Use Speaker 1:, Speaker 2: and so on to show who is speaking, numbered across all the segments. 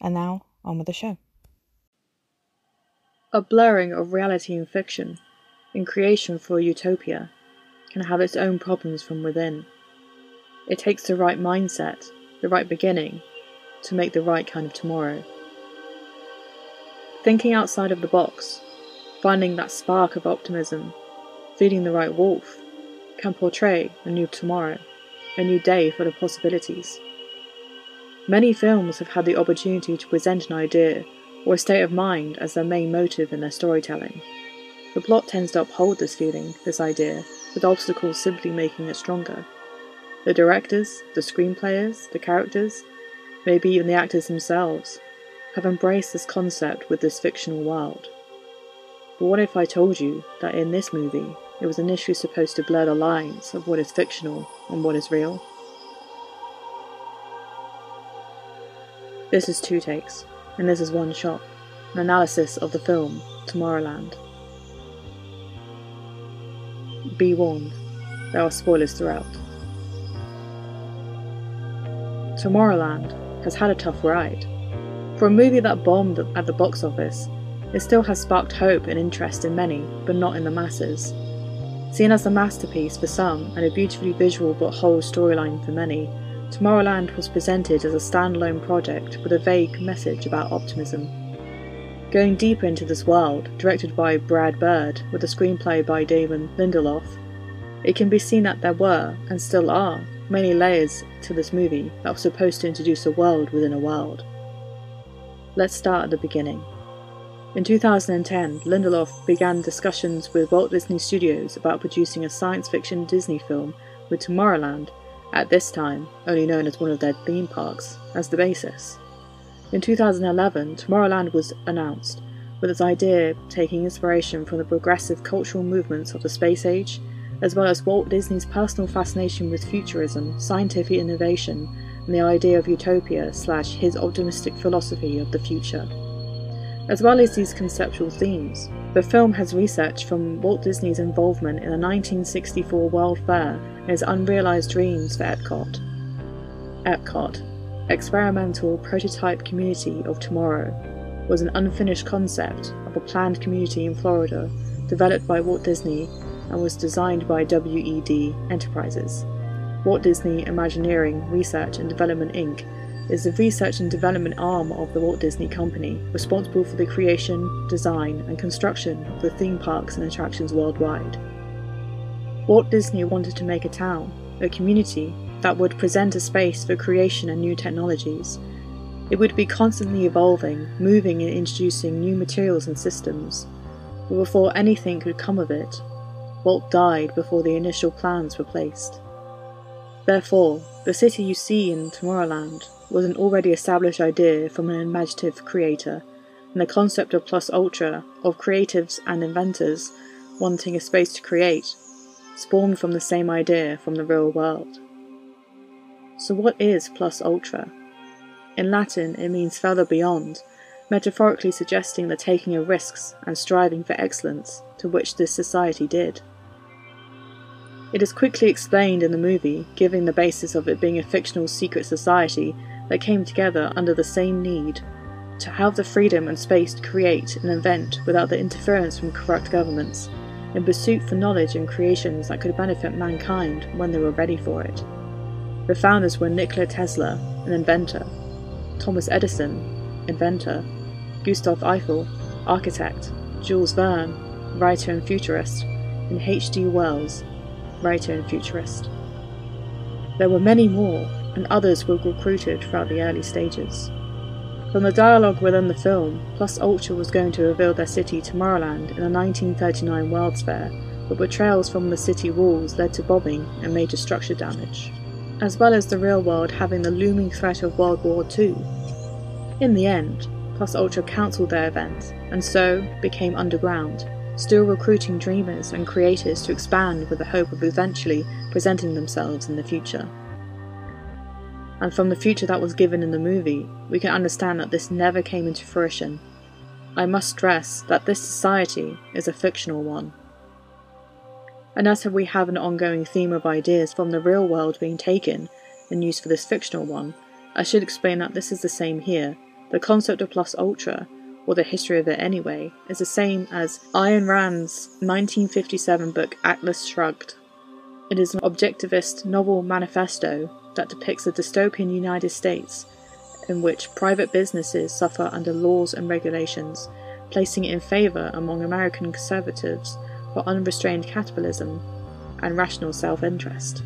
Speaker 1: And now, on with the show.
Speaker 2: A blurring of reality and fiction, in creation for a utopia, can have its own problems from within. It takes the right mindset, the right beginning, to make the right kind of tomorrow. Thinking outside of the box, finding that spark of optimism, feeding the right wolf, can portray a new tomorrow, a new day full of possibilities. Many films have had the opportunity to present an idea or a state of mind as their main motive in their storytelling. The plot tends to uphold this feeling, this idea, with obstacles simply making it stronger. The directors, the screenplayers, the characters, maybe even the actors themselves, have embraced this concept with this fictional world. But what if I told you that in this movie it was initially supposed to blur the lines of what is fictional and what is real? This is two takes, and this is one shot, an analysis of the film Tomorrowland. Be warned, there are spoilers throughout. Tomorrowland has had a tough ride. For a movie that bombed at the box office, it still has sparked hope and interest in many, but not in the masses. Seen as a masterpiece for some and a beautifully visual but whole storyline for many, Tomorrowland was presented as a standalone project with a vague message about optimism. Going deeper into this world, directed by Brad Bird with a screenplay by Damon Lindelof, it can be seen that there were, and still are, many layers to this movie that was supposed to introduce a world within a world. Let's start at the beginning. In 2010, Lindelof began discussions with Walt Disney Studios about producing a science fiction Disney film with Tomorrowland, at this time only known as one of their theme parks, as the basis. In 2011, Tomorrowland was announced, with its idea taking inspiration from the progressive cultural movements of the space age as well as Walt Disney's personal fascination with futurism, scientific innovation, and the idea of utopia slash his optimistic philosophy of the future. As well as these conceptual themes, the film has research from Walt Disney's involvement in the 1964 World Fair and his unrealized dreams for Epcot. Epcot, experimental prototype community of tomorrow, was an unfinished concept of a planned community in Florida developed by Walt Disney and was designed by WED Enterprises. Walt Disney Imagineering Research and Development Inc. is the research and development arm of the Walt Disney Company, responsible for the creation, design, and construction of the theme parks and attractions worldwide. Walt Disney wanted to make a town, a community, that would present a space for creation and new technologies. It would be constantly evolving, moving and introducing new materials and systems. But before anything could come of it, Walt died before the initial plans were placed. Therefore, the city you see in Tomorrowland was an already established idea from an imaginative creator, and the concept of plus ultra, of creatives and inventors wanting a space to create, spawned from the same idea from the real world. So, what is plus ultra? In Latin, it means further beyond, metaphorically suggesting the taking of risks and striving for excellence, to which this society did. It is quickly explained in the movie, giving the basis of it being a fictional secret society that came together under the same need to have the freedom and space to create and invent without the interference from corrupt governments, in pursuit for knowledge and creations that could benefit mankind when they were ready for it. The founders were Nikola Tesla, an inventor, Thomas Edison, inventor, Gustave Eiffel, architect, Jules Verne, writer and futurist, and H.G. Wells, writer and futurist. There were many more, and others were recruited throughout the early stages. From the dialogue within the film, Plus Ultra was going to reveal their city Tomorrowland in the 1939 World's Fair, but betrayals from the city walls led to bombing and major structure damage, as well as the real world having the looming threat of World War II. In the end, Plus Ultra cancelled their event, and so became underground, still recruiting dreamers and creators to expand with the hope of eventually presenting themselves in the future. And from the future that was given in the movie, we can understand that this never came into fruition. I must stress that this society is a fictional one. And as we have an ongoing theme of ideas from the real world being taken and used for this fictional one, I should explain that this is the same here, the concept of plus ultra, or the history of it anyway, is the same as Ayn Rand's 1957 book Atlas Shrugged. It is an objectivist novel manifesto that depicts a dystopian United States in which private businesses suffer under laws and regulations, placing it in favour among American conservatives for unrestrained capitalism and rational self interest.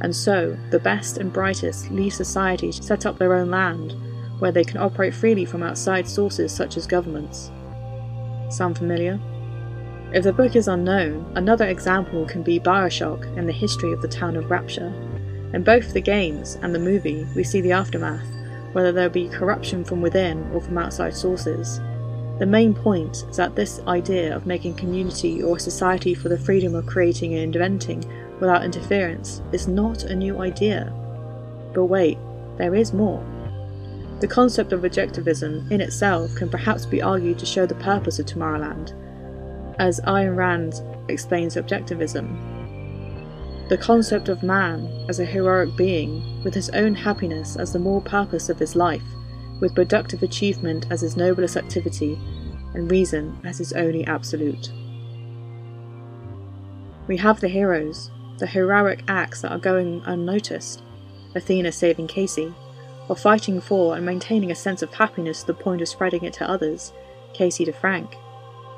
Speaker 2: And so, the best and brightest leave society to set up their own land, where they can operate freely from outside sources such as governments. Sound familiar? If the book is unknown, another example can be Bioshock and the history of the town of Rapture. In both the games and the movie, we see the aftermath, whether there be corruption from within or from outside sources. The main point is that this idea of making community or society for the freedom of creating and inventing without interference is not a new idea. But wait, there is more. The concept of objectivism in itself can perhaps be argued to show the purpose of Tomorrowland. As Ayn Rand explains objectivism, the concept of man as a heroic being, with his own happiness as the moral purpose of his life, with productive achievement as his noblest activity, and reason as his only absolute. We have the heroes, the heroic acts that are going unnoticed Athena saving Casey, or fighting for and maintaining a sense of happiness to the point of spreading it to others, Casey to Frank,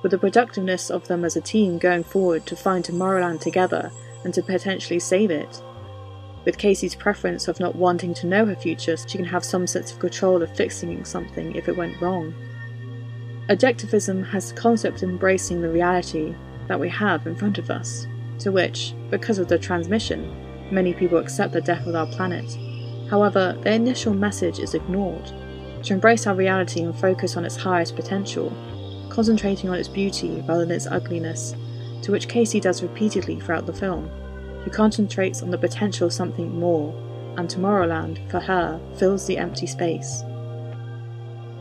Speaker 2: with the productiveness of them as a team going forward to find Tomorrowland together and to potentially save it. With Casey's preference of not wanting to know her future, she can have some sense of control of fixing something if it went wrong. Objectivism has the concept of embracing the reality that we have in front of us, to which, because of the transmission, many people accept the death of our planet. However, their initial message is ignored. To embrace our reality and focus on its highest potential, concentrating on its beauty rather than its ugliness, to which Casey does repeatedly throughout the film. She concentrates on the potential of something more, and Tomorrowland, for her, fills the empty space.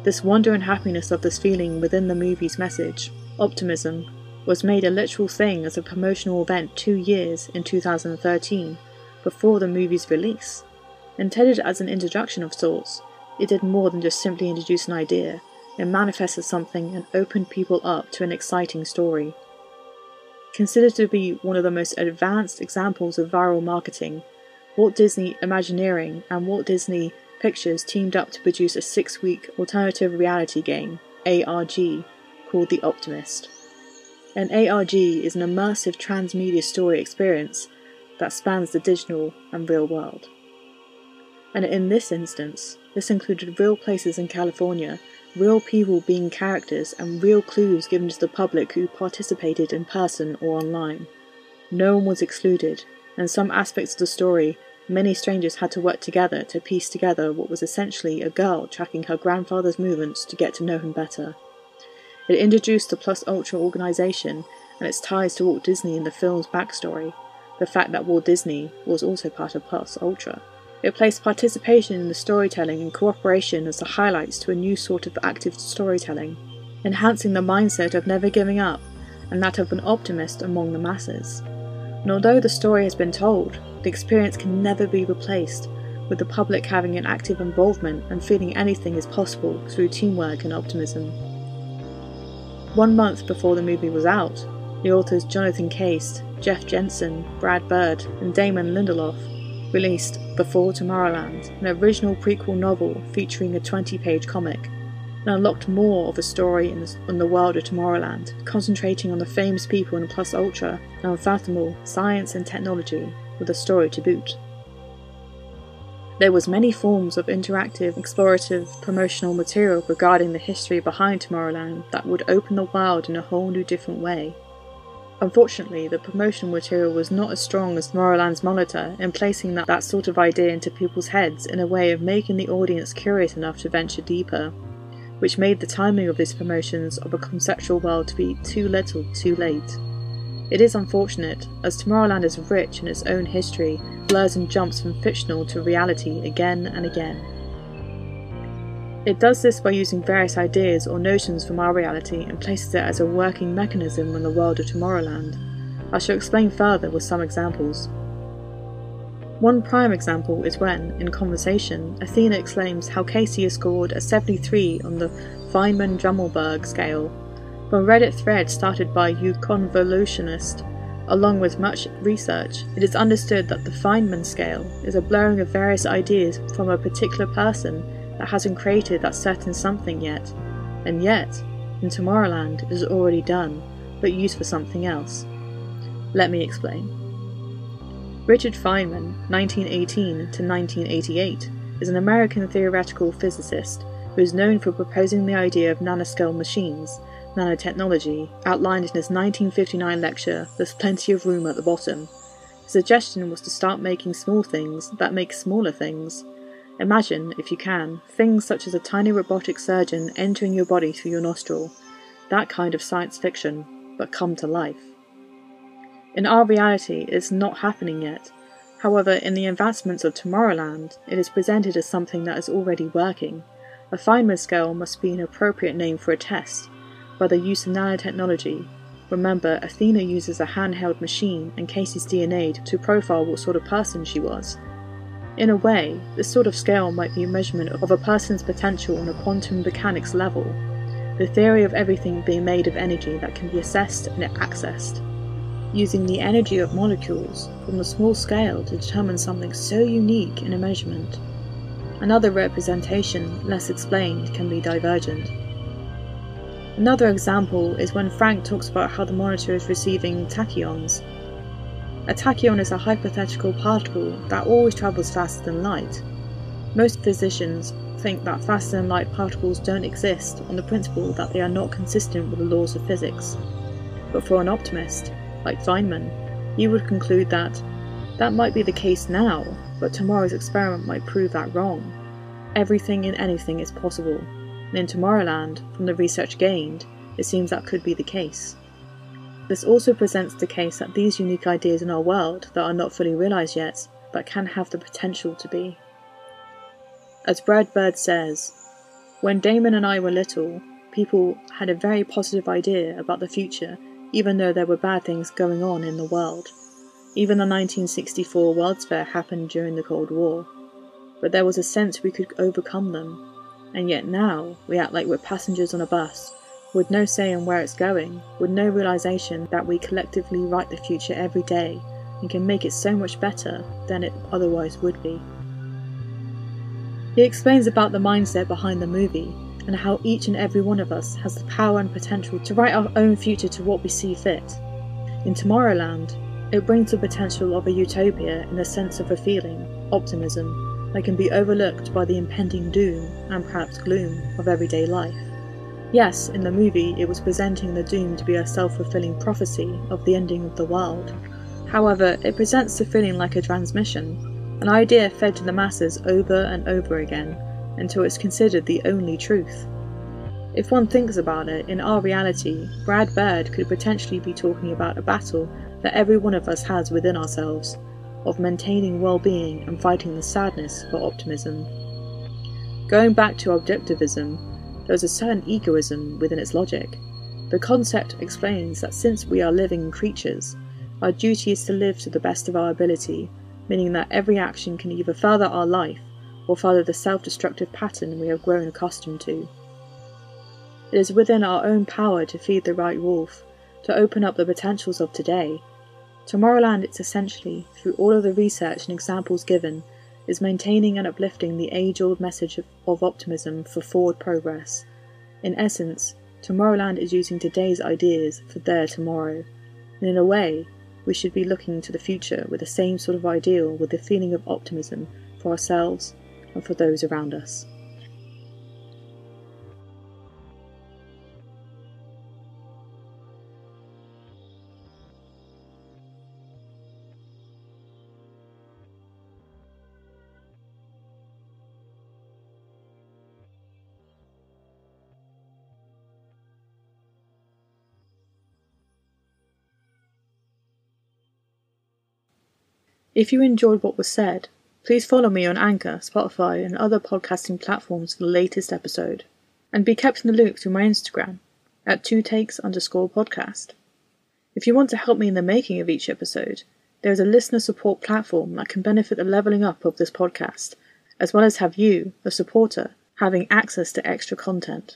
Speaker 2: This wonder and happiness of this feeling within the movie's message, optimism, was made a literal thing as a promotional event two years in 2013, before the movie's release. Intended as an introduction of sorts, it did more than just simply introduce an idea, it manifested something and opened people up to an exciting story. Considered to be one of the most advanced examples of viral marketing, Walt Disney Imagineering and Walt Disney Pictures teamed up to produce a six week alternative reality game, ARG, called The Optimist. An ARG is an immersive transmedia story experience that spans the digital and real world. And in this instance, this included real places in California real people being characters and real clues given to the public who participated in person or online. No one was excluded, and some aspects of the story, many strangers had to work together to piece together what was essentially a girl tracking her grandfather's movements to get to know him better. It introduced the Plus Ultra organization and its ties to Walt Disney in the film's backstory, the fact that Walt Disney was also part of Plus Ultra. It placed participation in the storytelling and cooperation as the highlights to a new sort of active storytelling, enhancing the mindset of never giving up and that of an optimist among the masses. And although the story has been told, the experience can never be replaced, with the public having an active involvement and feeling anything is possible through teamwork and optimism. One month before the movie was out, the authors Jonathan Case, Jeff Jensen, Brad Bird, and Damon Lindelof released Before Tomorrowland, an original prequel novel featuring a 20 page comic, and unlocked more of a story in the, in the world of Tomorrowland, concentrating on the famous people in Plus Ultra and unfathomable science and technology with a story to boot. There was many forms of interactive, explorative, promotional material regarding the history behind Tomorrowland that would open the world in a whole new different way. Unfortunately, the promotional material was not as strong as Tomorrowland's monitor in placing that, that sort of idea into people's heads in a way of making the audience curious enough to venture deeper, which made the timing of these promotions of a conceptual world to be too little too late. It is unfortunate, as Tomorrowland is rich in its own history, blurs and jumps from fictional to reality again and again. It does this by using various ideas or notions from our reality and places it as a working mechanism in the world of Tomorrowland. I shall explain further with some examples. One prime example is when, in conversation, Athena exclaims how Casey has scored a 73 on the Feynman Drummelberg scale. From Reddit thread started by Uconvolutionist, along with much research, it is understood that the Feynman scale is a blurring of various ideas from a particular person that hasn't created that certain something yet, and yet, in Tomorrowland, it is already done, but used for something else. Let me explain. Richard Feynman, 1918 to 1988, is an American theoretical physicist who is known for proposing the idea of nanoscale machines, nanotechnology, outlined in his 1959 lecture, There's Plenty of Room at the Bottom. His suggestion was to start making small things that make smaller things. Imagine, if you can, things such as a tiny robotic surgeon entering your body through your nostril. That kind of science fiction, but come to life. In our reality, it is not happening yet. However, in the advancements of Tomorrowland, it is presented as something that is already working. A Feynman scale must be an appropriate name for a test. By the use of nanotechnology, remember, Athena uses a handheld machine and Casey's DNA to profile what sort of person she was. In a way, this sort of scale might be a measurement of a person's potential on a quantum mechanics level, the theory of everything being made of energy that can be assessed and accessed using the energy of molecules from the small scale to determine something so unique in a measurement. Another representation, less explained, can be divergent. Another example is when Frank talks about how the monitor is receiving tachyons. A tachyon is a hypothetical particle that always travels faster than light. Most physicians think that faster than light particles don't exist on the principle that they are not consistent with the laws of physics. But for an optimist, like Feynman, he would conclude that that might be the case now, but tomorrow's experiment might prove that wrong. Everything and anything is possible, and in Tomorrowland, from the research gained, it seems that could be the case. This also presents the case that these unique ideas in our world that are not fully realised yet, but can have the potential to be. As Brad Bird says, when Damon and I were little, people had a very positive idea about the future even though there were bad things going on in the world. Even the 1964 World's Fair happened during the Cold War. But there was a sense we could overcome them. And yet now, we act like we're passengers on a bus, with no say in where it's going, with no realization that we collectively write the future every day and can make it so much better than it otherwise would be. He explains about the mindset behind the movie and how each and every one of us has the power and potential to write our own future to what we see fit. In Tomorrowland, it brings the potential of a utopia in the sense of a feeling, optimism, that can be overlooked by the impending doom and perhaps gloom of everyday life. Yes, in the movie, it was presenting the doom to be a self fulfilling prophecy of the ending of the world. However, it presents the feeling like a transmission, an idea fed to the masses over and over again, until it's considered the only truth. If one thinks about it, in our reality, Brad Bird could potentially be talking about a battle that every one of us has within ourselves, of maintaining well being and fighting the sadness for optimism. Going back to objectivism, there is a certain egoism within its logic. The concept explains that since we are living creatures, our duty is to live to the best of our ability, meaning that every action can either further our life or follow the self destructive pattern we have grown accustomed to. It is within our own power to feed the right wolf, to open up the potentials of today. Tomorrowland, it's essentially, through all of the research and examples given, is maintaining and uplifting the age old message of, of optimism for forward progress. In essence, Tomorrowland is using today's ideas for their tomorrow. And in a way, we should be looking to the future with the same sort of ideal with the feeling of optimism for ourselves and for those around us. If you enjoyed what was said, please follow me on Anchor, Spotify, and other podcasting platforms for the latest episode. And be kept in the loop through my Instagram at two takes underscore podcast. If you want to help me in the making of each episode, there is a listener support platform that can benefit the levelling up of this podcast, as well as have you, the supporter, having access to extra content.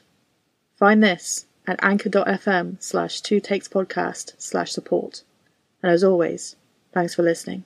Speaker 2: Find this at anchor.fm slash two takes podcast slash support. And as always, thanks for listening.